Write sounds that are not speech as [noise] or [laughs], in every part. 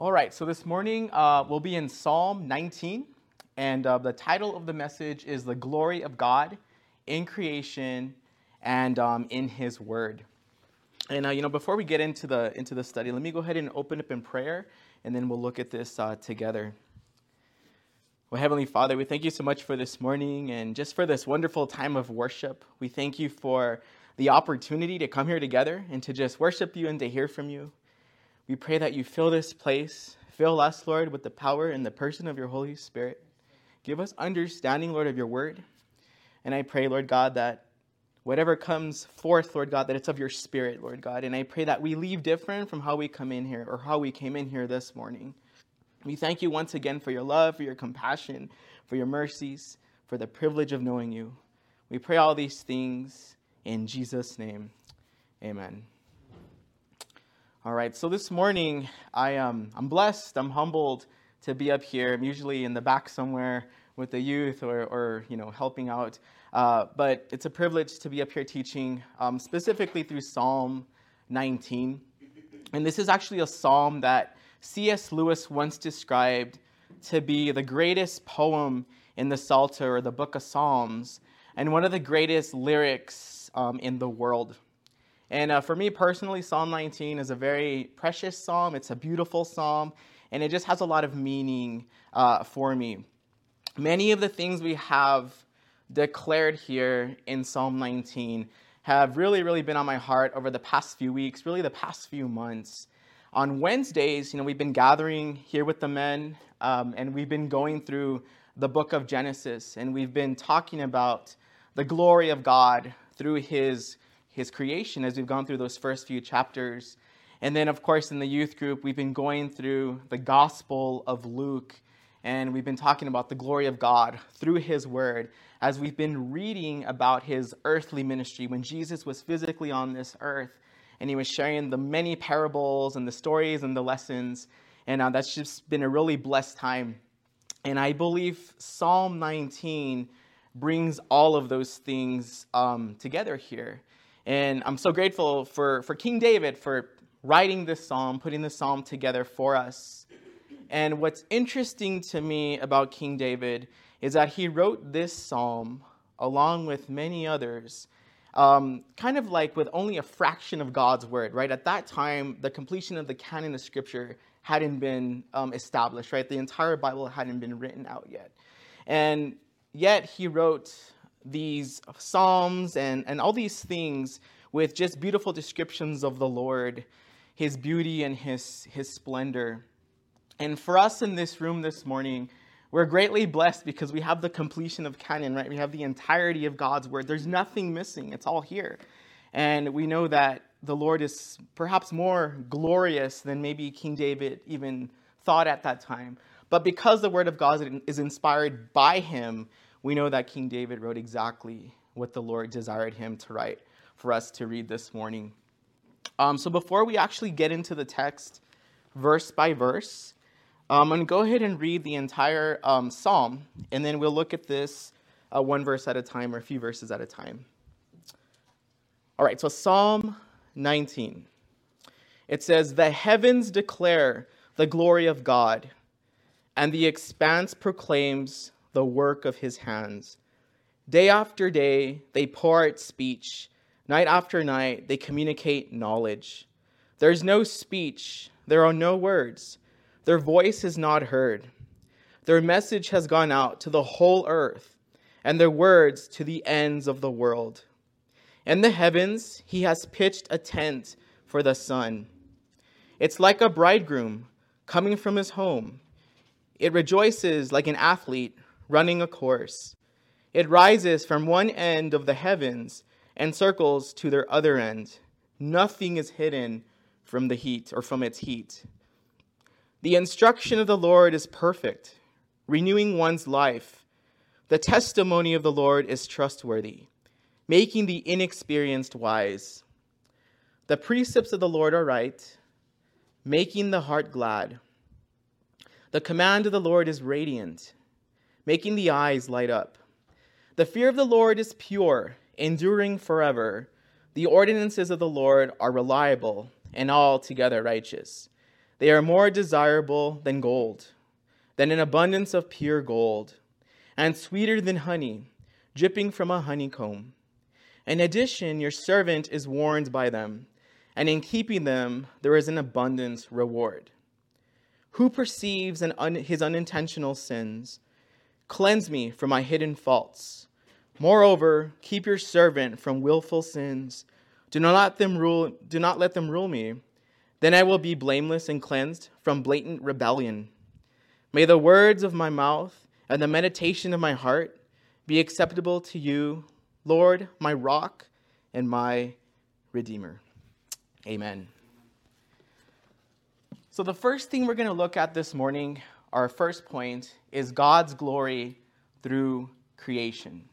All right, so this morning uh, we'll be in Psalm 19, and uh, the title of the message is The Glory of God in Creation and um, in His Word. And uh, you know, before we get into the into the study, let me go ahead and open up in prayer, and then we'll look at this uh, together. Well, Heavenly Father, we thank you so much for this morning and just for this wonderful time of worship. We thank you for the opportunity to come here together and to just worship you and to hear from you. We pray that you fill this place, fill us, Lord, with the power and the person of your Holy Spirit. Give us understanding, Lord, of your word. And I pray, Lord God, that whatever comes forth, Lord God, that it's of your spirit, Lord God. And I pray that we leave different from how we come in here or how we came in here this morning. We thank you once again for your love, for your compassion, for your mercies, for the privilege of knowing you. We pray all these things in Jesus' name. Amen. All right, so this morning I, um, I'm blessed, I'm humbled to be up here. I'm usually in the back somewhere with the youth or, or you know, helping out. Uh, but it's a privilege to be up here teaching, um, specifically through Psalm 19. And this is actually a psalm that C.S. Lewis once described to be the greatest poem in the Psalter or the book of Psalms, and one of the greatest lyrics um, in the world. And uh, for me personally, Psalm 19 is a very precious psalm. It's a beautiful psalm, and it just has a lot of meaning uh, for me. Many of the things we have declared here in Psalm 19 have really, really been on my heart over the past few weeks, really the past few months. On Wednesdays, you know, we've been gathering here with the men, um, and we've been going through the book of Genesis, and we've been talking about the glory of God through His his creation as we've gone through those first few chapters. And then, of course, in the youth group, we've been going through the Gospel of Luke, and we've been talking about the glory of God through his word as we've been reading about his earthly ministry when Jesus was physically on this earth and he was sharing the many parables and the stories and the lessons. And uh, that's just been a really blessed time. And I believe Psalm 19 brings all of those things um, together here. And I'm so grateful for, for King David for writing this psalm, putting this psalm together for us. And what's interesting to me about King David is that he wrote this psalm along with many others, um, kind of like with only a fraction of God's word, right? At that time, the completion of the canon of scripture hadn't been um, established, right? The entire Bible hadn't been written out yet. And yet he wrote these psalms and, and all these things with just beautiful descriptions of the Lord, his beauty and his, his splendor. And for us in this room this morning, we're greatly blessed because we have the completion of canon, right? We have the entirety of God's word. There's nothing missing, it's all here. And we know that the Lord is perhaps more glorious than maybe King David even thought at that time. But because the word of God is inspired by him, we know that King David wrote exactly what the Lord desired him to write for us to read this morning. Um, so before we actually get into the text, verse by verse, um, I'm going to go ahead and read the entire um, psalm, and then we'll look at this uh, one verse at a time or a few verses at a time. All right, so Psalm 19. It says, The heavens declare the glory of God, and the expanse proclaims the work of his hands. Day after day, they pour out speech. Night after night, they communicate knowledge. There's no speech, there are no words. Their voice is not heard. Their message has gone out to the whole earth, and their words to the ends of the world. In the heavens, he has pitched a tent for the sun. It's like a bridegroom coming from his home. It rejoices like an athlete running a course. It rises from one end of the heavens and circles to their other end. Nothing is hidden from the heat or from its heat. The instruction of the Lord is perfect, renewing one's life. The testimony of the Lord is trustworthy, making the inexperienced wise. The precepts of the Lord are right, making the heart glad. The command of the Lord is radiant making the eyes light up. The fear of the Lord is pure, enduring forever. The ordinances of the Lord are reliable and altogether righteous. They are more desirable than gold, than an abundance of pure gold, and sweeter than honey, dripping from a honeycomb. In addition, your servant is warned by them, and in keeping them, there is an abundant reward. Who perceives un- his unintentional sins? Cleanse me from my hidden faults. Moreover, keep your servant from willful sins. Do not let them rule, do not let them rule me. Then I will be blameless and cleansed from blatant rebellion. May the words of my mouth and the meditation of my heart be acceptable to you, Lord, my rock and my redeemer. Amen. So, the first thing we're going to look at this morning, our first point, is God's glory through creation.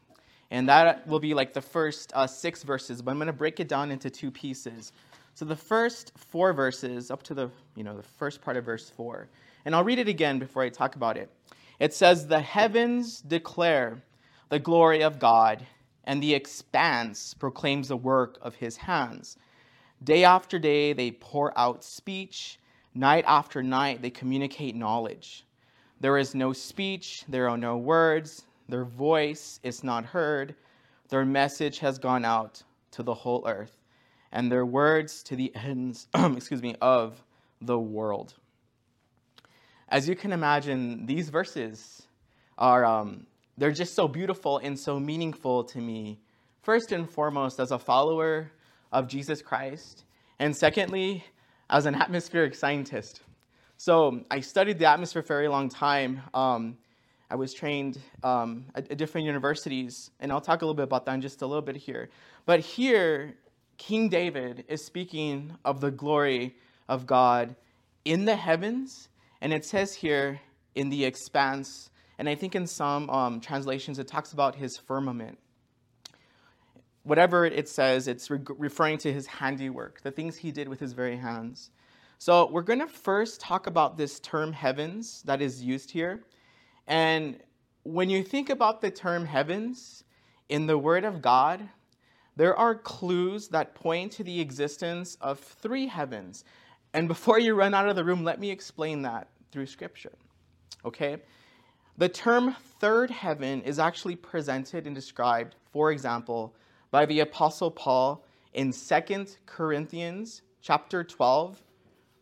And that will be like the first uh, six verses, but I'm going to break it down into two pieces. So the first four verses, up to the you know the first part of verse four, and I'll read it again before I talk about it. It says, "The heavens declare the glory of God, and the expanse proclaims the work of His hands. Day after day they pour out speech; night after night they communicate knowledge. There is no speech; there are no words; their voice is not heard; their message has gone out to the whole earth." and their words to the ends, [clears throat] excuse me, of the world. As you can imagine, these verses are um, they're just so beautiful and so meaningful to me. First and foremost, as a follower of Jesus Christ, and secondly, as an atmospheric scientist. So I studied the atmosphere for a very long time. Um, I was trained um, at, at different universities, and I'll talk a little bit about that in just a little bit here. But here, King David is speaking of the glory of God in the heavens, and it says here in the expanse, and I think in some um, translations it talks about his firmament. Whatever it says, it's re- referring to his handiwork, the things he did with his very hands. So we're going to first talk about this term heavens that is used here. And when you think about the term heavens in the Word of God, there are clues that point to the existence of three heavens. And before you run out of the room, let me explain that through Scripture. Okay? The term third heaven is actually presented and described, for example, by the Apostle Paul in 2 Corinthians chapter 12,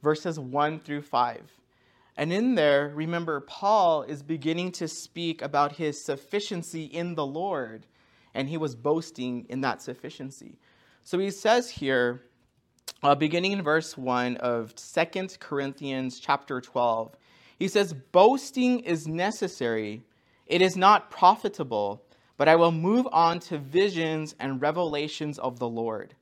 verses 1 through 5. And in there, remember, Paul is beginning to speak about his sufficiency in the Lord and he was boasting in that sufficiency. So he says here, uh, beginning in verse 1 of Second Corinthians chapter 12, he says, Boasting is necessary, it is not profitable, but I will move on to visions and revelations of the Lord.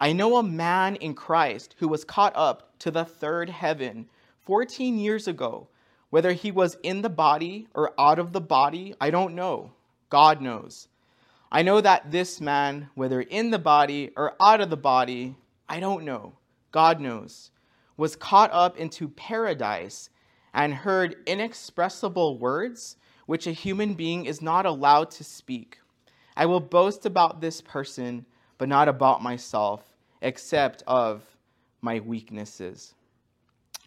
I know a man in Christ who was caught up to the third heaven 14 years ago. Whether he was in the body or out of the body, I don't know. God knows. I know that this man, whether in the body or out of the body, I don't know, God knows, was caught up into paradise and heard inexpressible words which a human being is not allowed to speak. I will boast about this person, but not about myself, except of my weaknesses.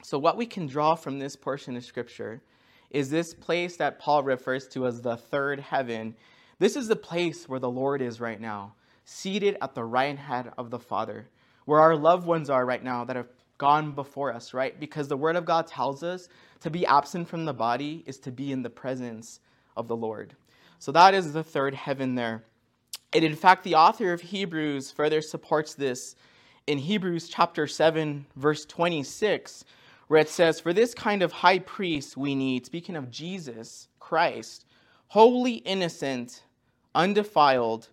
So, what we can draw from this portion of Scripture is this place that Paul refers to as the third heaven this is the place where the Lord is right now, seated at the right hand of the Father, where our loved ones are right now that have gone before us, right? Because the Word of God tells us to be absent from the body is to be in the presence of the Lord. So that is the third heaven there. And in fact, the author of Hebrews further supports this in Hebrews chapter 7, verse 26, where it says, For this kind of high priest we need, speaking of Jesus Christ, holy, innocent, undefiled,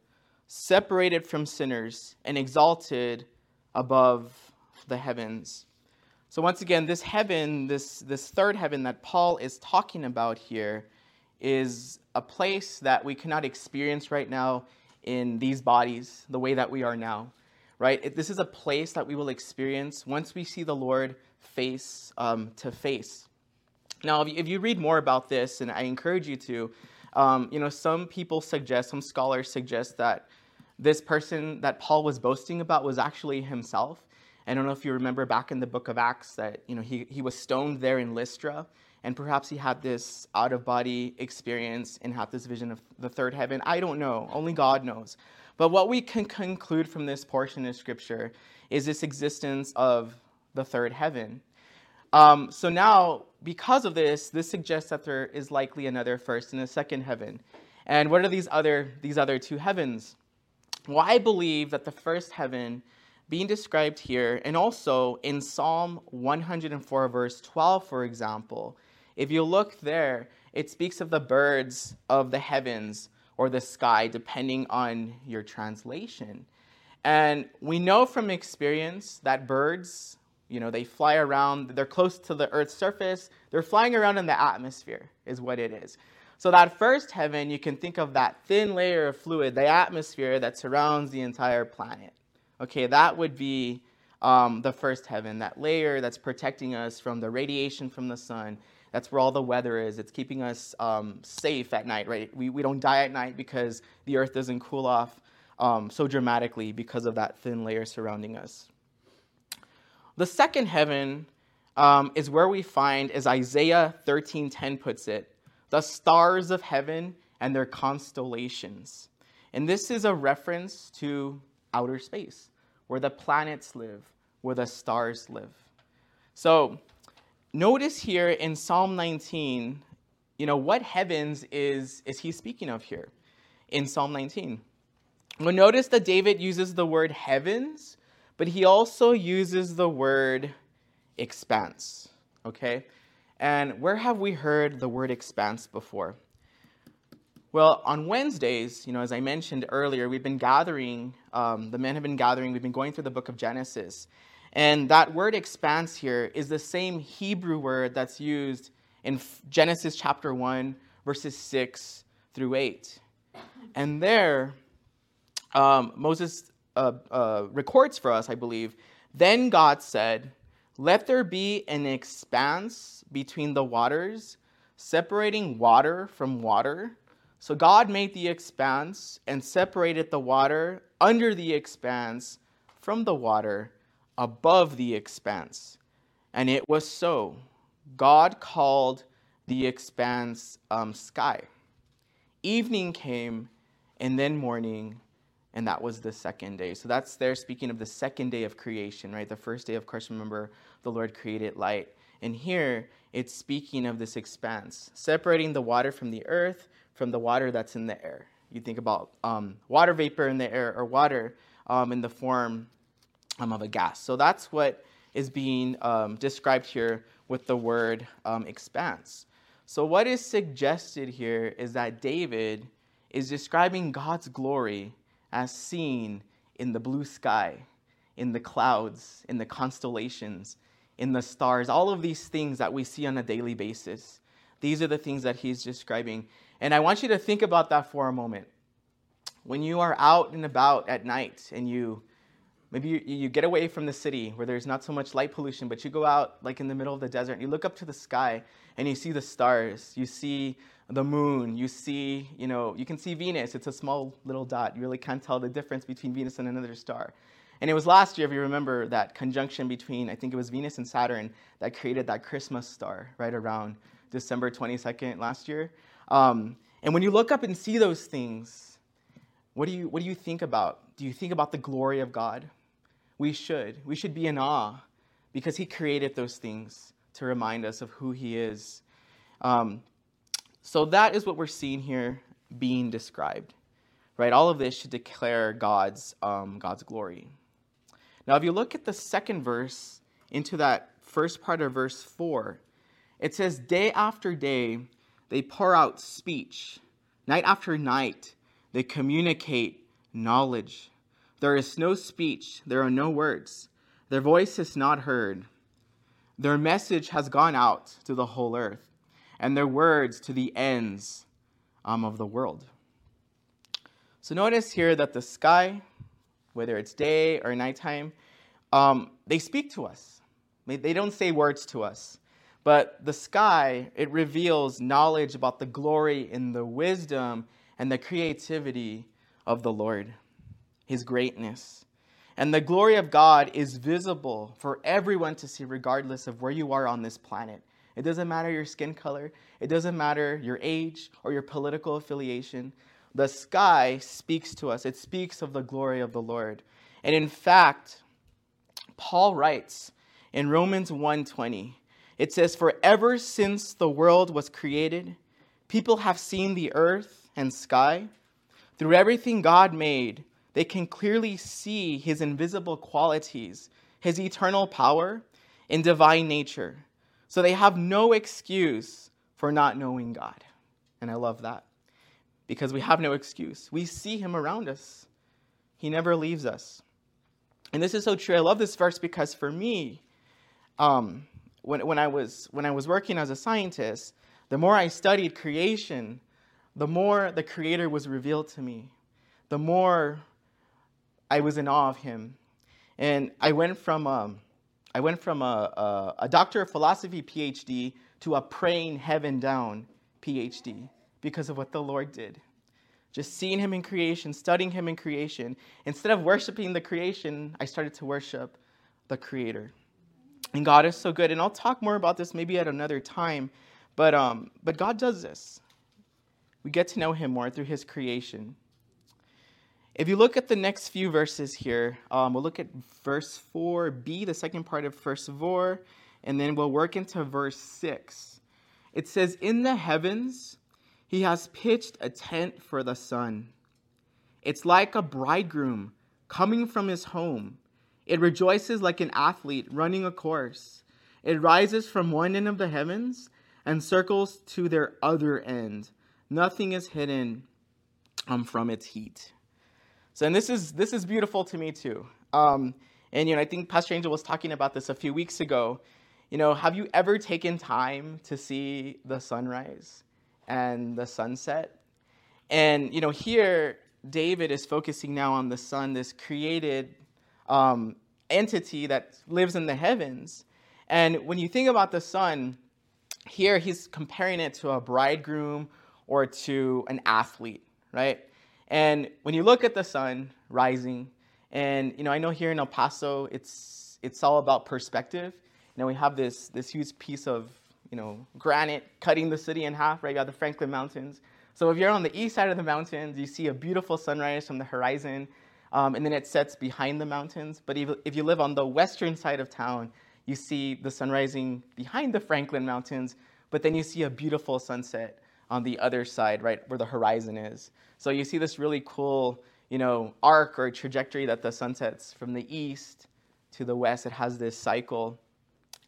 separated from sinners, and exalted above the heavens. So, once again, this heaven, this, this third heaven that Paul is talking about here, is a place that we cannot experience right now in these bodies the way that we are now, right? This is a place that we will experience once we see the Lord face um, to face. Now, if you, read more about this, and I encourage you to, um, you know, some people suggest, some scholars suggest that this person that Paul was boasting about was actually himself. I don't know if you remember back in the book of Acts that you know he, he was stoned there in Lystra, and perhaps he had this out of body experience and had this vision of the third heaven. I don't know, only God knows. But what we can conclude from this portion of scripture is this existence of the third heaven. Um, so now, because of this, this suggests that there is likely another first and a second heaven. And what are these other these other two heavens? Well, I believe that the first heaven being described here, and also in Psalm 104, verse 12, for example, if you look there, it speaks of the birds of the heavens or the sky, depending on your translation. And we know from experience that birds, you know, they fly around, they're close to the Earth's surface, they're flying around in the atmosphere, is what it is. So, that first heaven, you can think of that thin layer of fluid, the atmosphere that surrounds the entire planet. Okay, that would be um, the first heaven, that layer that's protecting us from the radiation from the sun. That's where all the weather is. It's keeping us um, safe at night, right? We, we don't die at night because the earth doesn't cool off um, so dramatically because of that thin layer surrounding us. The second heaven um, is where we find, as Isaiah 13:10 puts it, the stars of heaven and their constellations. And this is a reference to outer space, where the planets live, where the stars live. So notice here in Psalm 19, you know, what heavens is, is he speaking of here in Psalm 19? Well, notice that David uses the word heavens, but he also uses the word expanse. Okay? And where have we heard the word expanse before? Well, on Wednesdays, you know, as I mentioned earlier, we've been gathering, um, the men have been gathering, we've been going through the book of Genesis. And that word expanse here is the same Hebrew word that's used in Genesis chapter 1, verses 6 through 8. And there, um, Moses uh, uh, records for us, I believe, then God said, Let there be an expanse between the waters, separating water from water so God made the expanse and separated the water under the expanse from the water above the expanse. And it was so. God called the expanse um, sky. Evening came, and then morning, and that was the second day. So that's there speaking of the second day of creation, right? The first day, of course, remember the Lord created light. And here it's speaking of this expanse, separating the water from the earth from the water that's in the air. You think about um, water vapor in the air or water um, in the form um, of a gas. So that's what is being um, described here with the word um, expanse. So, what is suggested here is that David is describing God's glory as seen in the blue sky, in the clouds, in the constellations, in the stars, all of these things that we see on a daily basis. These are the things that he's describing. And I want you to think about that for a moment. When you are out and about at night and you maybe you, you, get away from the city where there's not so much light pollution, but you go out like in the middle of the desert and you look up to the sky and you see the stars, you see the moon, you see, you know, you can see Venus. It's a small little dot. You really can't tell the difference between Venus and another star. And it was last year, if you remember, that conjunction between, I think it was Venus and Saturn, that created that Christmas star right around December 22nd last year. Um, and when you look up and see those things, what do, you, what do you think about? Do you think about the glory of God? We should. We should be in awe because He created those things to remind us of who He is. Um, so that is what we're seeing here being described, right? All of this should declare God's, um, God's glory. Now, if you look at the second verse into that first part of verse 4, it says, Day after day, they pour out speech. Night after night, they communicate knowledge. There is no speech, there are no words. Their voice is not heard. Their message has gone out to the whole earth, and their words to the ends um, of the world. So notice here that the sky, whether it's day or nighttime, um, they speak to us. They don't say words to us. But the sky, it reveals knowledge about the glory and the wisdom and the creativity of the Lord, his greatness. And the glory of God is visible for everyone to see, regardless of where you are on this planet. It doesn't matter your skin color, it doesn't matter your age or your political affiliation. The sky speaks to us, it speaks of the glory of the Lord. And in fact, Paul writes in Romans 1:20, it says, For ever since the world was created, people have seen the earth and sky. Through everything God made, they can clearly see his invisible qualities, his eternal power, and divine nature. So they have no excuse for not knowing God. And I love that because we have no excuse. We see him around us, he never leaves us. And this is so true. I love this verse because for me, um, when, when, I was, when I was working as a scientist, the more I studied creation, the more the Creator was revealed to me, the more I was in awe of Him. And I went from, um, I went from a, a, a doctor of philosophy PhD to a praying heaven down PhD because of what the Lord did. Just seeing Him in creation, studying Him in creation. Instead of worshiping the creation, I started to worship the Creator. And God is so good. And I'll talk more about this maybe at another time. But, um, but God does this. We get to know Him more through His creation. If you look at the next few verses here, um, we'll look at verse 4b, the second part of verse 4, and then we'll work into verse 6. It says, In the heavens, He has pitched a tent for the sun. It's like a bridegroom coming from his home it rejoices like an athlete running a course. It rises from one end of the heavens and circles to their other end. Nothing is hidden um, from its heat. So, and this is this is beautiful to me too. Um, and you know, I think Pastor Angel was talking about this a few weeks ago. You know, have you ever taken time to see the sunrise and the sunset? And you know, here David is focusing now on the sun, this created um, entity that lives in the heavens. And when you think about the sun, here he's comparing it to a bridegroom or to an athlete, right? And when you look at the sun rising, and you know, I know here in El Paso, it's it's all about perspective. You know, we have this this huge piece of you know granite cutting the city in half, right? You got the Franklin Mountains. So if you're on the east side of the mountains, you see a beautiful sunrise from the horizon um, and then it sets behind the mountains. But if, if you live on the western side of town, you see the sun rising behind the Franklin Mountains, but then you see a beautiful sunset on the other side, right where the horizon is. So you see this really cool, you know, arc or trajectory that the sun sets from the east to the west. It has this cycle.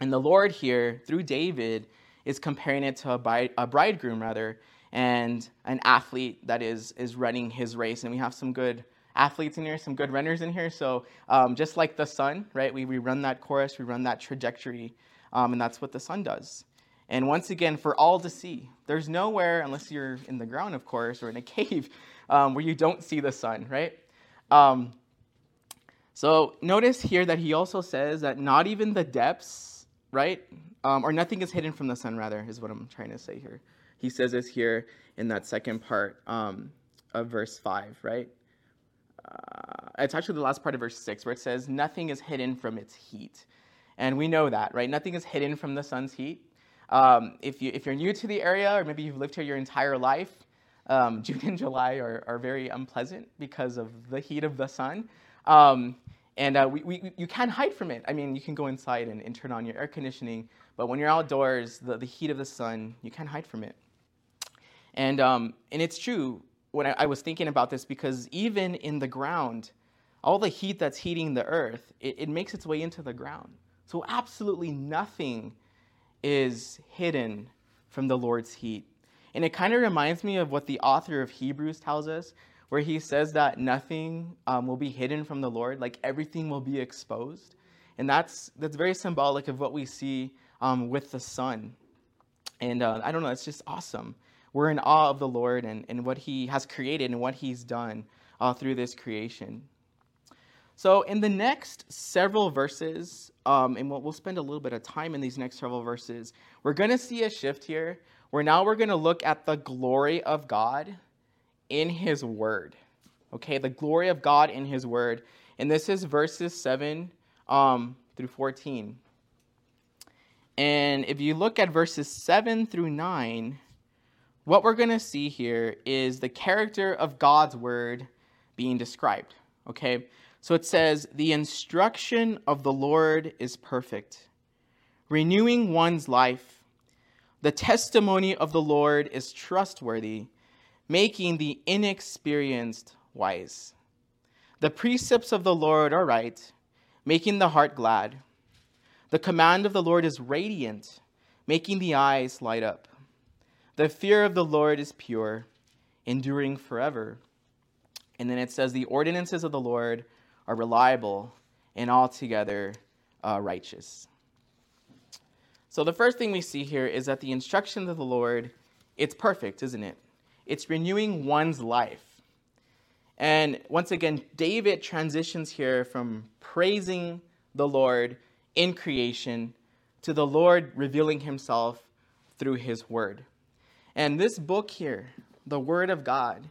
And the Lord here, through David, is comparing it to a, a bridegroom, rather, and an athlete that is, is running his race. And we have some good athletes in here, some good runners in here. So um, just like the sun, right? We, we run that course, we run that trajectory, um, and that's what the sun does. And once again, for all to see, there's nowhere, unless you're in the ground, of course, or in a [laughs] cave, um, where you don't see the sun, right? Um, so notice here that he also says that not even the depths, right, um, or nothing is hidden from the sun, rather, is what I'm trying to say here. He says this here in that second part um, of verse 5, right? uh, it's actually the last part of verse 6 where it says, Nothing is hidden from its heat. And we know that, right? Nothing is hidden from the sun's heat. Um, if, you, if you're new to the area, or maybe you've lived here your entire life, um, [laughs] June and July are, are very unpleasant because of the heat of the sun. Um, and uh, we, we, you can hide from it. I mean, you can go inside and, and turn on your air conditioning, but when you're outdoors, the, the heat of the sun, you can't hide from it. And, um, and it's true, when I, I, was thinking about this because even in the ground, all the heat that's heating the earth, it, it makes its way into the ground. So absolutely nothing is hidden from the Lord's heat. And it kind of reminds me of what the author of Hebrews tells us, where he says that nothing um, will be hidden from the Lord, like everything will be exposed. And that's, that's very symbolic of what we see um, with the sun. And uh, I don't know, it's just awesome we're in awe of the Lord and, and what He has created and what He's done uh, through this creation. So, in the next several verses, um, and we'll, we'll spend a little bit of time in these next several verses, we're going to see a shift here where now we're going to look at the glory of God in His Word. Okay, the glory of God in His Word. And this is verses 7 um, through 14. And if you look at verses 7 through 9, what we're going to see here is the character of God's word being described. Okay? So it says, The instruction of the Lord is perfect, renewing one's life. The testimony of the Lord is trustworthy, making the inexperienced wise. The precepts of the Lord are right, making the heart glad. The command of the Lord is radiant, making the eyes light up. The fear of the Lord is pure, enduring forever. And then it says, The ordinances of the Lord are reliable and altogether uh, righteous. So the first thing we see here is that the instructions of the Lord, it's perfect, isn't it? It's renewing one's life. And once again, David transitions here from praising the Lord in creation to the Lord revealing himself through his word. And this book here, the Word of God,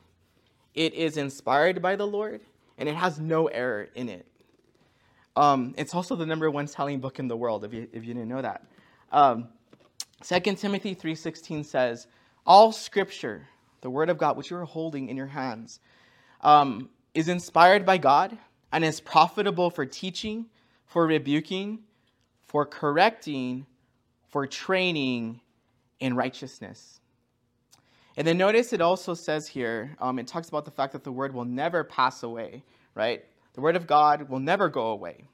it is inspired by the Lord and it has no error in it. Um, it's also the number one selling book in the world, if you, if you didn't know that. Um, 2 Timothy 3.16 says, All scripture, the word of God, which you are holding in your hands, um, is inspired by God and is profitable for teaching, for rebuking, for correcting, for training in righteousness. And then notice it also says here, um, it talks about the fact that the word will never pass away, right? The word of God will never go away.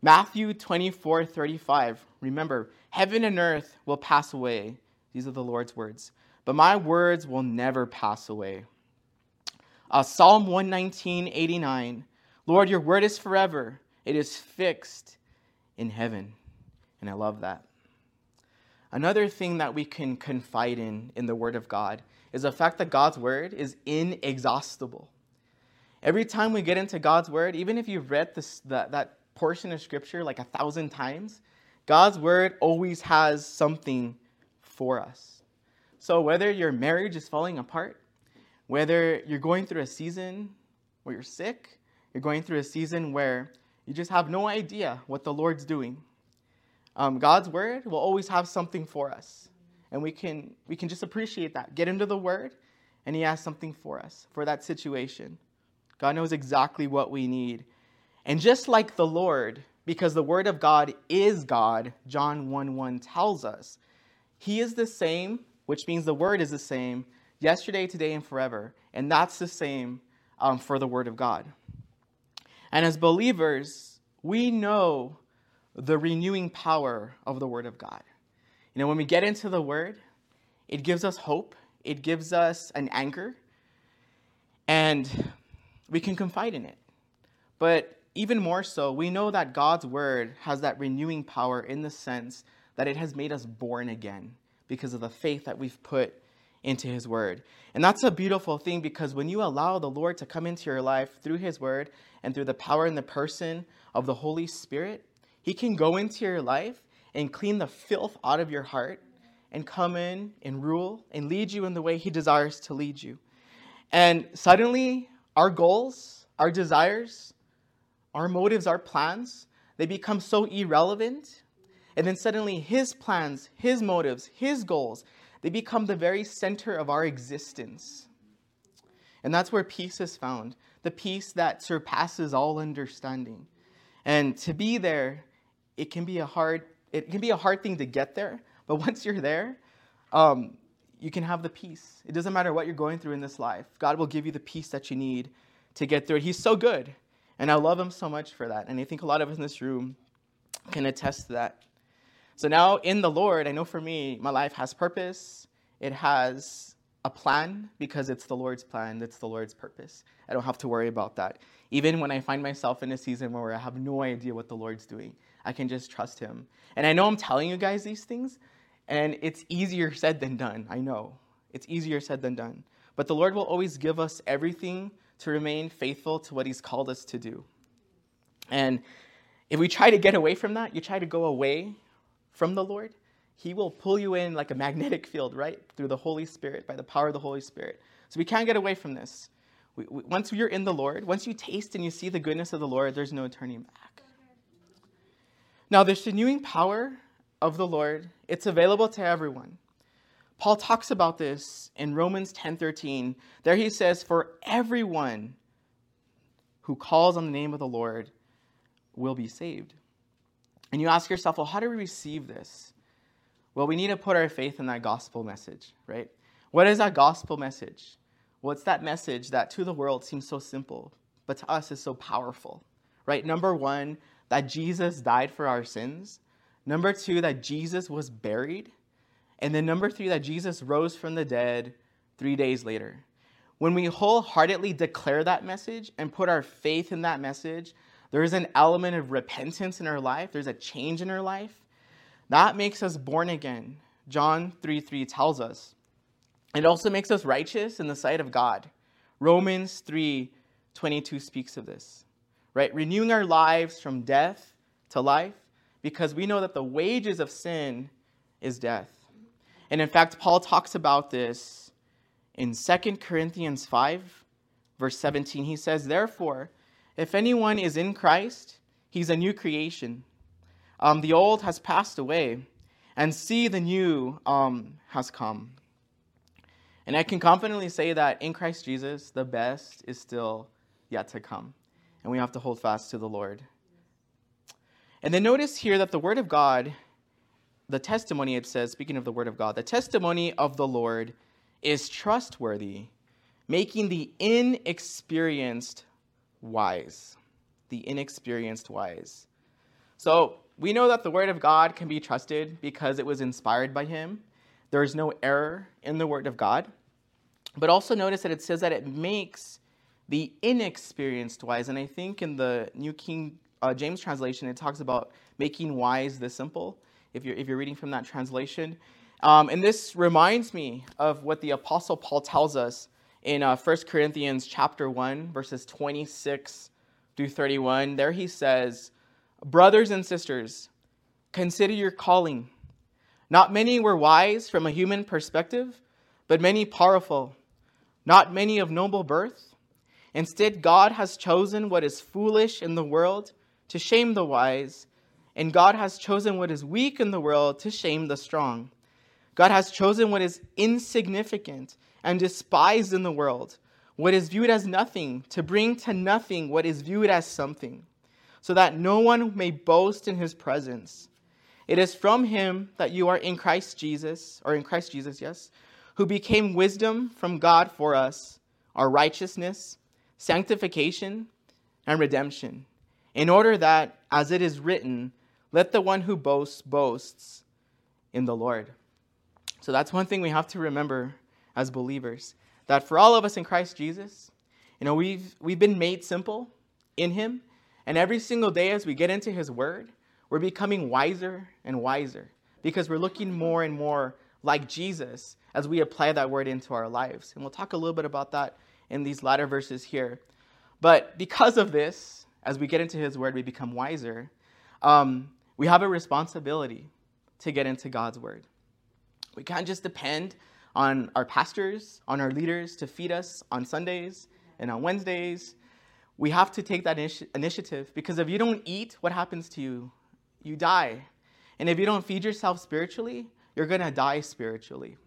Matthew 24, 35. Remember, heaven and earth will pass away. These are the Lord's words. But my words will never pass away. Uh, Psalm 119, 89. Lord, your word is forever, it is fixed in heaven. And I love that. Another thing that we can confide in in the Word of God is the fact that God's Word is inexhaustible. Every time we get into God's Word, even if you've read this, that, that portion of Scripture like a thousand times, God's Word always has something for us. So whether your marriage is falling apart, whether you're going through a season where you're sick, you're going through a season where you just have no idea what the Lord's doing. Um, God's word will always have something for us. And we can, we can just appreciate that. Get into the word, and He has something for us, for that situation. God knows exactly what we need. And just like the Lord, because the word of God is God, John 1 1 tells us, He is the same, which means the word is the same yesterday, today, and forever. And that's the same um, for the Word of God. And as believers, we know the renewing power of the Word of God. You know, when we get into the Word, it gives us hope, it gives us an anchor, and we can confide in it. But even more so, we know that God's Word has that renewing power in the sense that it has made us born again because of the faith that we've put into His Word. And that's a beautiful thing because when you allow the Lord to come into your life through His Word and through the power and the person of the Holy Spirit, He can go into your life and clean the filth out of your heart and come in and rule and lead you in the way He desires to lead you. And suddenly, our goals, our desires, our motives, our plans, they become so irrelevant. And then suddenly, His plans, His motives, His goals, they become the very center of our existence. And that's where peace is found the peace that surpasses all understanding. And to be there, it can be a hard, it can be a hard thing to get there, but [laughs] once you're there, um, you can have the peace. It doesn't matter what you're going through in this life. God will give you the peace that you need to get through it. He's so good. And I love him so much for that. And I think a lot of us in this room can attest to that. So now in the Lord, I know for me, my life has purpose. It has a plan because it's the Lord's plan, it's the Lord's purpose. I don't have to worry about that. Even when I find myself in a season where I have no idea what the Lord's doing, I can just trust Him. And I know I'm telling you guys these things, and it's easier said than done. I know. It's easier said than done. But the Lord will always give us everything to remain faithful to what He's called us to do. And if we try to get away from that, you try to go away from the Lord, He will pull you in like a magnetic field, right? Through the Holy Spirit, by the power of the Holy Spirit. So we can't get away from this. We, we, once you're in the Lord, once you taste and you see the goodness of the Lord, there's no turning back. Now, the renewing power of the Lord, it's available to everyone. Paul talks about this in Romans 10:13. There he says, "For everyone who calls on the name of the Lord will be saved." And you ask yourself, well, how do we receive this? Well, we need to put our faith in that gospel message, right? What is that gospel message? Well, it's that message that to the world seems so simple, but to us is so powerful, right? Number one, that Jesus died for our sins. Number two, that Jesus was buried. And then number three, that Jesus rose from the dead three days later. When we wholeheartedly declare that message and put our faith in that message, there is an element of repentance in our life, there's a change in our life. That makes us born again. John 3 3 tells us. It also makes us righteous in the sight of God. Romans 3 22 speaks of this, right? Renewing our lives from death to life because we know that the wages of sin is death. And in fact, Paul talks about this in 2 Corinthians 5, verse 17. He says, Therefore, if anyone is in Christ, he's a new creation. Um, the old has passed away, and see, the new um, has come. And I can confidently say that in Christ Jesus, the best is still yet to come. And we have to hold fast to the Lord. And then notice here that the Word of God, the testimony, it says, speaking of the Word of God, the testimony of the Lord is trustworthy, making the inexperienced wise. The inexperienced wise. So we know that the Word of God can be trusted because it was inspired by Him. There is no error in the Word of God. But also notice that it says that it makes the inexperienced wise. And I think in the New King uh, James translation, it talks about making wise the simple, if you're, if you're reading from that translation. Um, and this reminds me of what the Apostle Paul tells us in uh, 1 Corinthians chapter 1, verses 26 through 31. There he says, Brothers and sisters, consider your calling. Not many were wise from a human perspective, but many powerful. Not many of noble birth. Instead, God has chosen what is foolish in the world to shame the wise, and God has chosen what is weak in the world to shame the strong. God has chosen what is insignificant and despised in the world, what is viewed as nothing, to bring to nothing what is viewed as something, so that no one may boast in his presence. It is from him that you are in Christ Jesus, or in Christ Jesus, yes, who became wisdom from God for us, our righteousness, sanctification, and redemption, in order that, as it is written, let the one who boasts boasts in the Lord. So that's one thing we have to remember as believers that for all of us in Christ Jesus, you know, we've, we've been made simple in Him. And every single day as we get into His Word, we're becoming wiser and wiser because we're looking more and more like Jesus as we apply that Word into our lives. And we'll talk a little bit about that in these latter verses here. But because of this, as we get into His Word, we become wiser. Um, we have a responsibility to get into God's Word. We can't just depend on our pastors, on our leaders to feed us on Sundays and on Wednesdays. We have to take that initi- initiative because if you don't eat, what happens to you? You die. And if you don't feed yourself spiritually, you're going to die spiritually.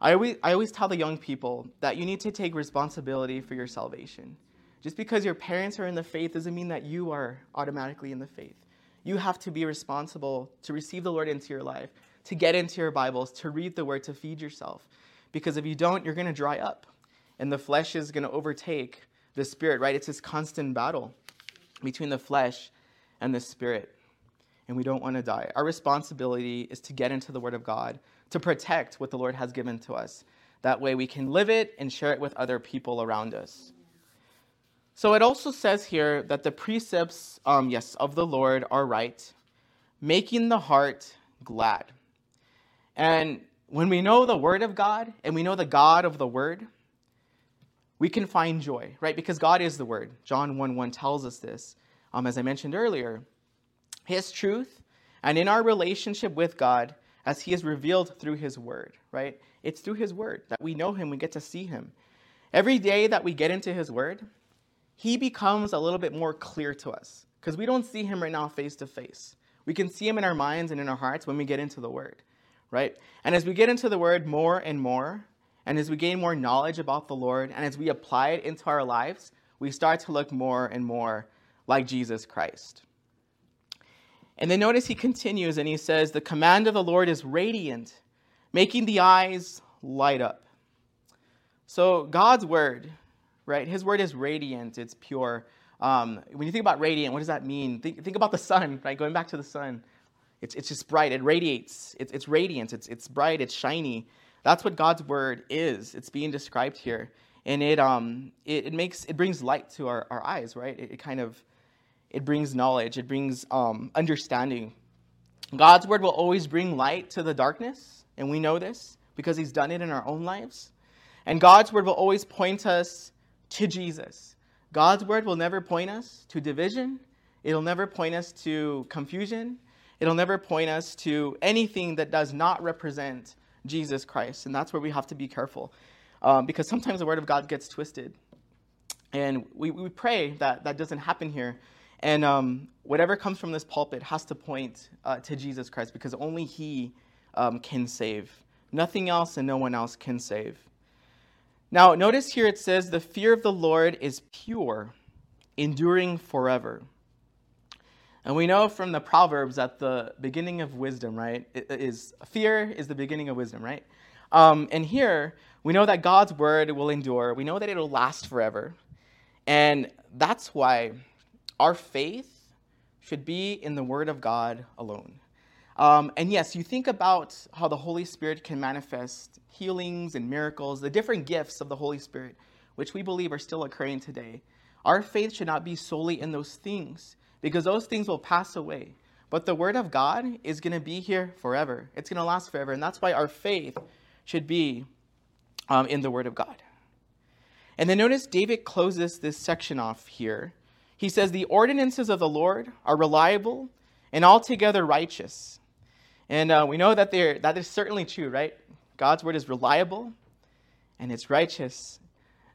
I always, I always tell the young people that you need to take responsibility for your salvation. Just because your parents are in the faith doesn't mean that you are automatically in the faith. You have to be responsible to receive the Lord into your life to get into your Bibles, to read the Word, to feed yourself. Because if you don't, you're going to dry up. And the flesh is going to overtake the Spirit, right? It's this constant battle between the flesh and the Spirit. And we don't want to die. Our responsibility is to get into the Word of God, to protect what the Lord has given to us. That way we can live it and share it with other people around us. So it also says here that the precepts, um, yes, of the Lord are right, making the heart glad. And when we know the Word of God and we know the God of the Word, we can find joy, right? Because God is the Word. John 1 1 tells us this. Um, as I mentioned earlier, His truth and in our relationship with God as He is revealed through His Word, right? It's through His Word that we know Him, we get to see Him. Every day that we get into his word, he becomes a little bit more clear to us because we don't see him right now face to face. We can see him in our minds and in our hearts when we get into the word, right? And as we get into the word more and more, and as we gain more knowledge about the Lord, and as we apply it into our lives, we start to look more and more like Jesus Christ. And then notice he continues and he says, The command of the Lord is radiant, making the eyes light up. So God's word, right? His word is radiant, it's pure. Um, when you think about radiant, what does that mean? Think, think about the sun, right? Going back to the sun. It's, it's just bright, it radiates, it's, it's radiant, it's, it's bright, it's shiny. That's what God's word is. It's being described here. And it, um, it, it makes, it brings light to our, our eyes, right? It, it kind of, it brings knowledge, it brings um, understanding. God's word will always bring light to the darkness, and we know this because he's done it in our own lives. And God's word will always point us to Jesus. God's word will never point us to division. It'll never point us to confusion. It'll never point us to anything that does not represent Jesus Christ. And that's where we have to be careful um, because sometimes the word of God gets twisted. And we, we pray that that doesn't happen here. And um, whatever comes from this pulpit has to point uh, to Jesus Christ because only He um, can save. Nothing else and no one else can save. Now, notice here it says, The fear of the Lord is pure, enduring forever. And we know from the Proverbs that the beginning of wisdom, right, is fear is the beginning of wisdom, right? Um, and here, we know that God's word will endure. We know that it'll last forever. And that's why our faith should be in the word of God alone. Um, and yes, you think about how the Holy Spirit can manifest healings and miracles, the different gifts of the Holy Spirit, which we believe are still occurring today. Our faith should not be solely in those things because those things will pass away. But the Word of God is going to be here forever, it's going to last forever. And that's why our faith should be um, in the Word of God. And then notice David closes this section off here. He says, The ordinances of the Lord are reliable and altogether righteous. And uh, we know that they're, that is certainly true, right? God's word is reliable and it's righteous.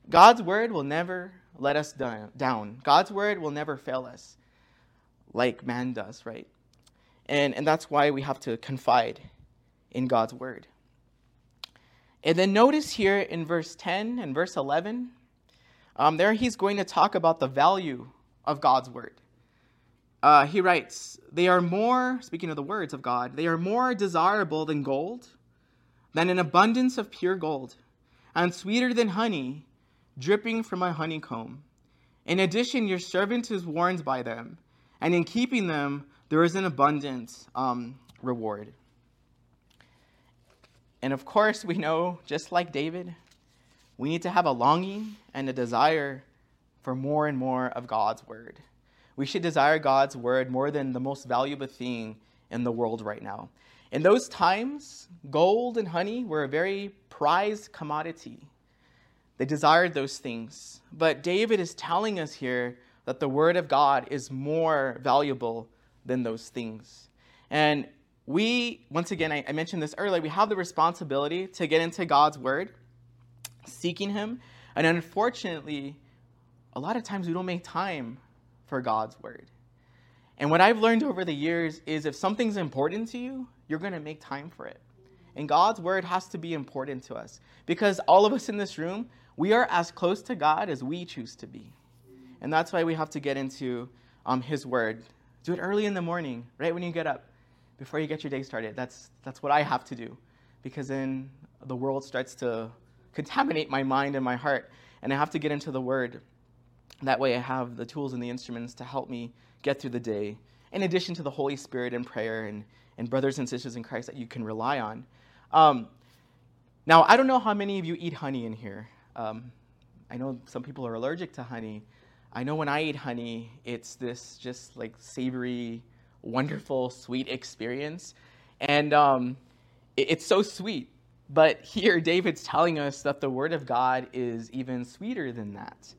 God's word will never let us down. God's word will never fail us like man does, right? And, and that's why we have to confide in God's word. And then notice here in verse 10 and verse 11, um, there he's going to talk about the value of God's word uh, he writes, They are more, speaking of the words of God, they are more desirable than gold, than an abundance of pure gold, and sweeter than honey dripping from a honeycomb. In addition, your servant is warned by them, and in keeping them, there is an abundant um, reward. And of course, we know, just like David, we need to have a longing and a desire for more and more of God's word. We should desire God's word more than the most valuable thing in the world right now. In those times, gold and honey were a very prized commodity. They desired those things. But David is telling us here that the word of God is more valuable than those things. And we, once again, I, I mentioned this earlier, we have the responsibility to get into God's word, seeking Him. And unfortunately, a lot of times we don't make time for God's word. And what I've learned over the years is if something's important to you, you're going to make time for it. And God's word has to be important to us because all of us in this room, we are as close to God as we choose to be. And that's why we have to get into um, His word. Do it early in the morning, right when you get up, before you get your day started. That's, that's what I have to do because then the world starts to contaminate my mind and my heart. And I have to get into the word. That way, I have the tools and the instruments to help me get through the day, in addition to the Holy Spirit and prayer and, and brothers and sisters in Christ that you can rely on. Um, now, I don't know how many of you eat honey in here. Um, I know some people are allergic to honey. I know when I eat honey, it's this just like savory, wonderful, sweet experience. And um, it, it's so sweet. But here, [laughs] David's telling us that the Word of God is even sweeter than that.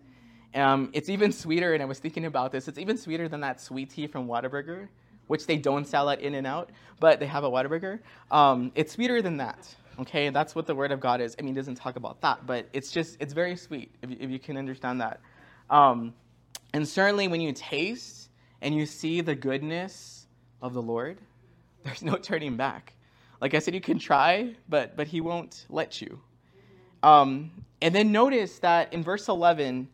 Um, it's even sweeter, and I was thinking about this, it's even sweeter than that sweet tea from Whataburger, which they don't sell at In-N-Out, but they have a Whataburger. Um, it's sweeter than that. Okay, that's what the Word of God is. I mean, it doesn't talk about that, but it's just, it's very sweet if if you can understand that. Um, and certainly when you taste and you see the goodness of the Lord, [laughs] there's no turning back. Like I said, you can try, but, but He won't let you. Um, and then notice that in verse 11,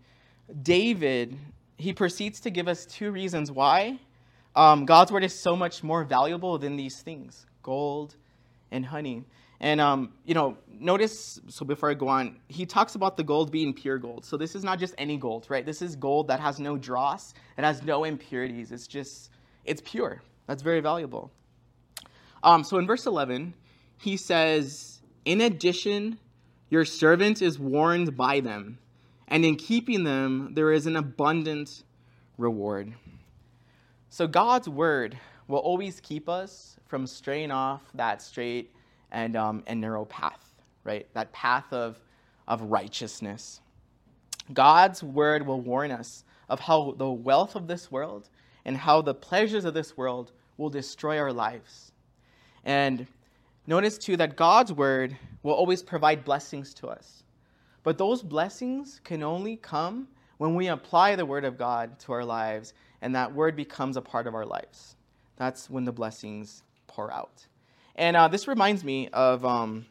David, he proceeds to give us two reasons why um, God's word is so much more valuable than these things gold and honey. And, um, you know, notice, so before I go on, he talks about the gold being pure gold. So this is not just any gold, right? This is gold that has no dross, it has no impurities. It's just, it's pure. That's very valuable. Um, so in verse 11, he says, In addition, your servant is warned by them, and in keeping them, there is an abundant reward. So God's word will always keep us from straying off that straight and, um, and narrow path, right? That path of, of righteousness. God's word will warn us of how the wealth of this world and how the pleasures of this world will destroy our lives. And notice too that God's word will always provide blessings to us. But those blessings can only come when we apply the word of God to our lives and that word becomes a part of our lives. That's when the blessings pour out. And uh, this reminds me of, um,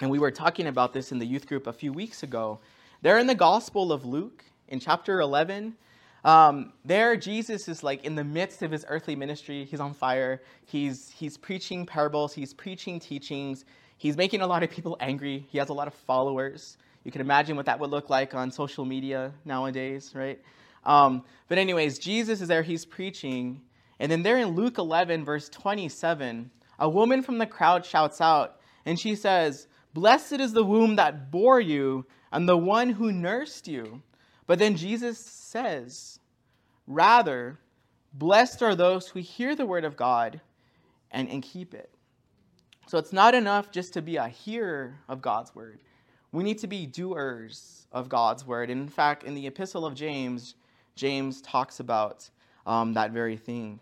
and we were talking about this in the youth group a few weeks ago. There in the Gospel of Luke, in chapter 11, um, there Jesus is like in the midst of his earthly ministry. He's on fire. He's, he's preaching parables, he's preaching teachings. He's making a lot of people angry. He has a lot of followers. You can imagine what that would look like on social media nowadays, right? Um, but, anyways, Jesus is there, he's preaching. And then there in Luke 11, verse 27, a woman from the crowd shouts out, and she says, Blessed is the womb that bore you and the one who nursed you. But then Jesus says, Rather, blessed are those who hear the word of God and, and keep it. So it's not enough just to be a hearer of God's word. We need to be doers of God's word. And in fact, in the epistle of James, James talks about um, that very thing.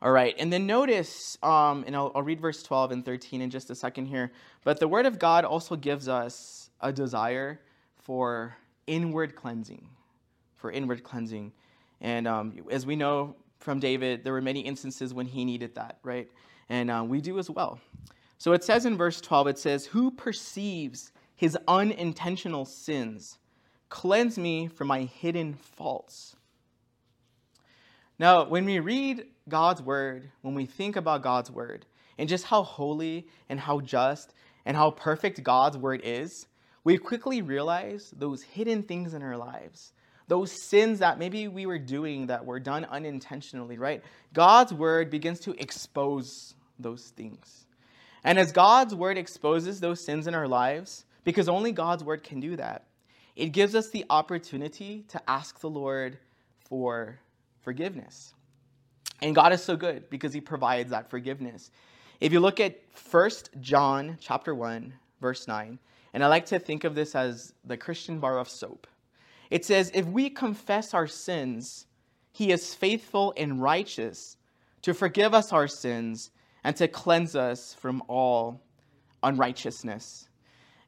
All right, and then notice, um, and I'll, I'll read verse 12 and 13 in just a second here, but the Word of God also gives us a desire for inward cleansing, for inward cleansing. And um, as we know from David, there were many instances when he needed that, right? And uh, we do as well. So it says in verse 12, it says, Who perceives his unintentional sins? Cleanse me from my hidden faults. Now, when we read God's word, when we think about God's word, and just how holy and how just and how perfect God's word is, we quickly realize those hidden things in our lives, those sins that maybe we were doing that were done unintentionally, right? God's word begins to expose those things. And as God's word exposes those sins in our lives, because only God's word can do that, it gives us the opportunity to ask the Lord for forgiveness. And God is so good because he provides that forgiveness. If you look at 1 John chapter 1 verse 9, and I like to think of this as the Christian bar of soap. It says, "If we confess our sins, he is faithful and righteous to forgive us our sins and to cleanse us from all unrighteousness."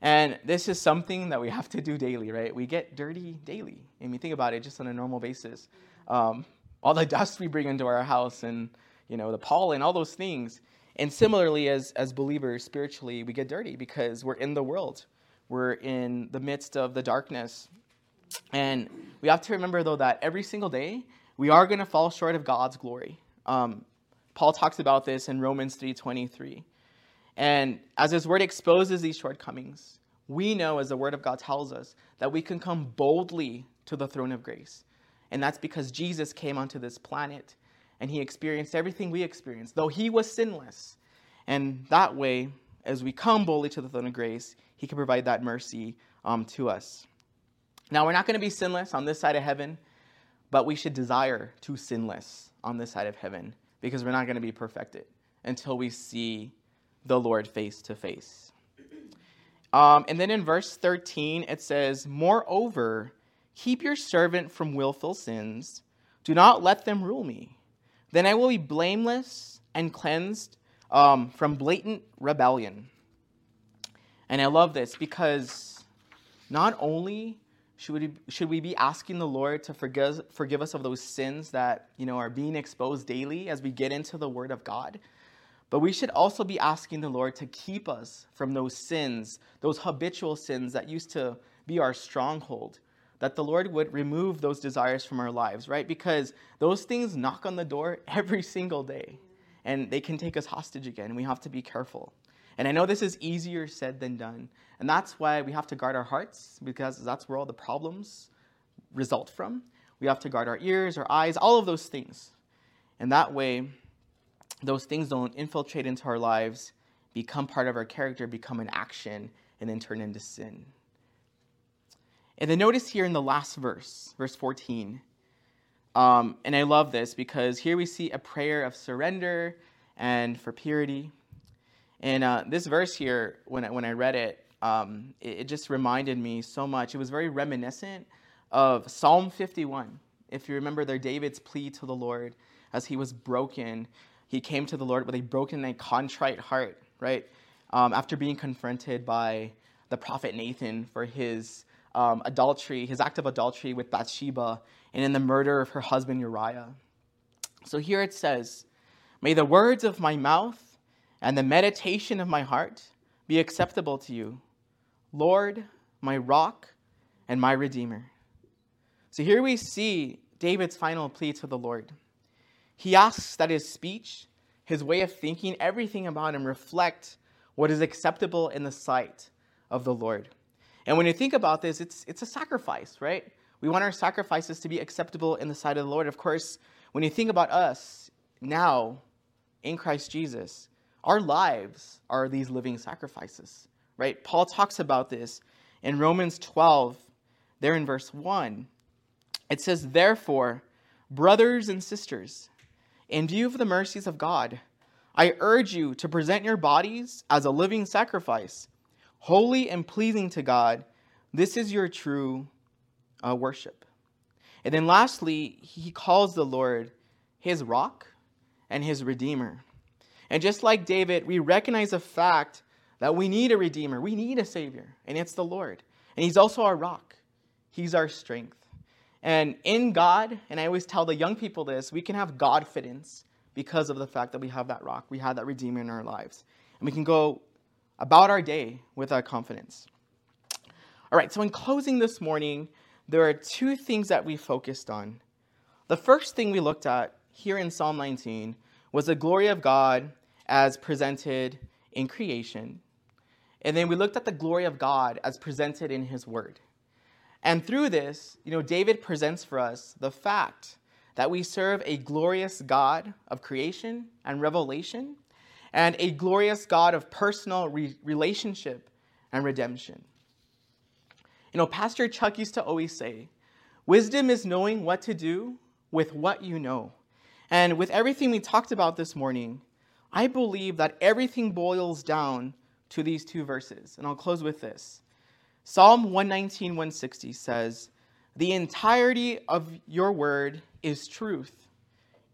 And this is something that we have to do daily, right? We get dirty daily. And we think about it just on a normal basis. Um, all the [laughs] dust we bring into our house and, you know, the pollen, all those things. And similarly, as, as believers, spiritually, we get dirty because we're in the world. We're in the midst of the darkness. And we have to remember, though, that every single day, we are going to fall short of God's glory. Um, Paul talks about this in Romans 3.23. And as his word exposes these shortcomings, we know, as the word of God tells us, that we can come boldly to the throne of grace. And that's because Jesus came onto this planet and he experienced everything we experienced, though he was sinless. And that way, as we come boldly to the throne of grace, he can provide that mercy um, to us. Now, we're not going to be sinless on this side of heaven, but we should desire to sinless on this side of heaven because we're not going to be perfected until we see the Lord face to face. Um, and then in verse 13, it says, Moreover, keep your servant from willful sins. Do not let them rule me. Then I will be blameless and cleansed um, from blatant rebellion. And I love this because not only should we, should we be asking the Lord to forgive, forgive us of those sins that you know are being exposed daily as we get into the Word of God, but we should also be asking the Lord to keep us from those sins, those habitual sins that used to be our stronghold, that the Lord would remove those desires from our lives, right? Because those things knock on the door [laughs] every single day and they can take us hostage again, we have to be careful. And I know this is easier said than done. And that's why we have to guard our hearts, because that's where all the problems result from. We have to guard our ears, our eyes, all of those things. And that way, those things don't infiltrate into our lives, become part of our character, become an action, and then turn into sin. And then notice here in the last verse, verse 14, um, and I love this because here we see a prayer of surrender and for purity. And uh, this verse here, when I, when I read it, um, it, it, just reminded me so much. It was very reminiscent of Psalm 51. If you remember there, David's plea to the Lord as he was broken, he came to the Lord with a broken and contrite heart, right? Um, after being confronted by the prophet Nathan for his um, adultery, his act of adultery with Bathsheba, and in the murder of her husband Uriah. So here it says, May the words of my mouth and the meditation of my heart be acceptable to you, Lord, my rock and my redeemer. So here we see David's final plea to the Lord. He asks that his speech, his way of thinking, everything about him reflect what is acceptable in the sight of the Lord. And when you think about this, it's, it's a sacrifice, right? We want our sacrifices to be acceptable in the sight of the Lord. Of course, when you think about us now in Christ Jesus, our lives are these living sacrifices, right? Paul talks about this in Romans 12, there in verse 1. It says, Therefore, brothers and sisters, in view of the mercies of God, I urge you to present your bodies as a living sacrifice, holy and pleasing to God. This is your true uh, worship. And then lastly, he calls the Lord his rock and his redeemer. And just like David, we recognize the fact that we need a redeemer, we need a savior, and it's the Lord. And he's also our rock, he's our strength. And in God, and I always tell the young people this, we can have Godfidence because of the fact that we have that rock, we have that redeemer in our lives. And we can go about our day with our confidence. All right, so in closing this morning, there are two things that we focused on. The first thing we looked at here in Psalm 19 was the glory of God as presented in creation. And then we looked at the glory of God as presented in his word. And through this, you know, David presents for us the fact that we serve a glorious God of creation and revelation and a glorious God of personal re- relationship and redemption. You know, Pastor Chuck used to always say, wisdom is knowing what to do with what you know. And with everything we talked about this morning, I believe that everything boils down to these two verses. And I'll close with this. Psalm 119, 160 says, The entirety of your word is truth.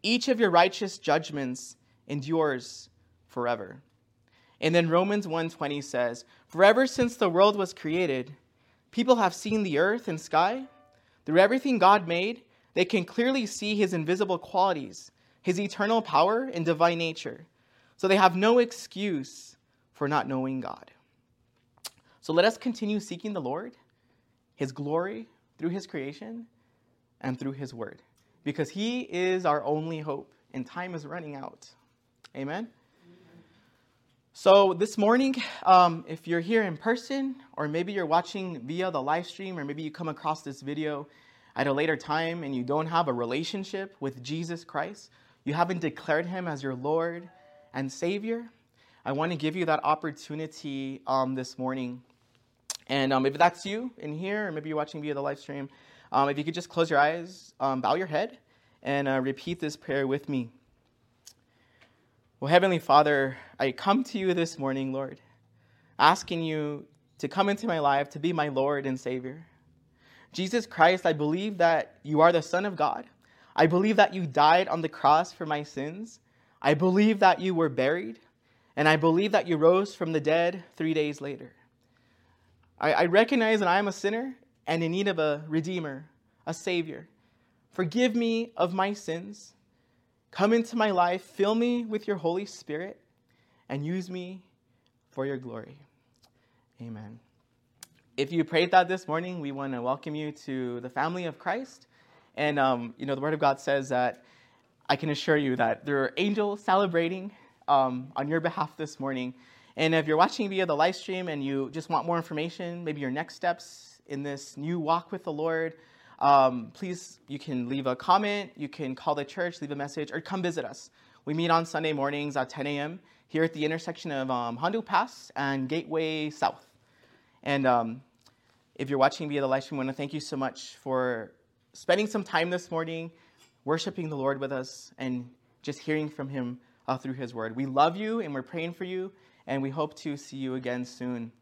Each of your righteous judgments endures forever. And then Romans 1:20 says, "Forever since the world was created, People have seen the earth and sky. Through everything God made, they can clearly see his invisible qualities, his eternal power and divine nature. So they have no excuse for not knowing God. So let us continue seeking the Lord, his glory through his creation and through his word, because he is our only hope and time is running out. Amen. So, this morning, um, if you're here in person, or maybe you're watching via the live stream, or maybe you come across this video at a later time and you don't have a relationship with Jesus Christ, you haven't declared him as your Lord and Savior, I want to give you that opportunity um, this morning. And um, if that's you in here, or maybe you're watching via the live stream, um, if you could just close your eyes, um, bow your head, and uh, repeat this prayer with me. Well, Heavenly Father, I come to you this morning, Lord, asking you to come into my life to be my Lord and Savior. Jesus Christ, I believe that you are the Son of God. I believe that you died on the cross for my sins. I believe that you were buried and I believe that you rose from the dead three days later. I, I recognize that I am a sinner and in need of a Redeemer, a Savior. Forgive me of my sins. Come into my life, fill me with your Holy Spirit, and use me for your glory. Amen. If you prayed that this morning, we want to welcome you to the family of Christ. And, um, you know, the Word of God says that I can assure you that there are angels celebrating um, on your behalf this morning. And if you're watching via the live stream and you just want more information, maybe your next steps in this new walk with the Lord, um, please, you can leave a comment, you can call the church, leave a message, or come visit us. We meet on Sunday mornings at 10 a.m. here at the intersection of um, Hondo Pass and Gateway South. And um, if you're watching via the live stream, I want to thank you so much for spending some time this morning, worshiping the Lord with us, and just hearing from Him uh, through His Word. We love you and we're praying for you, and we hope to see you again soon.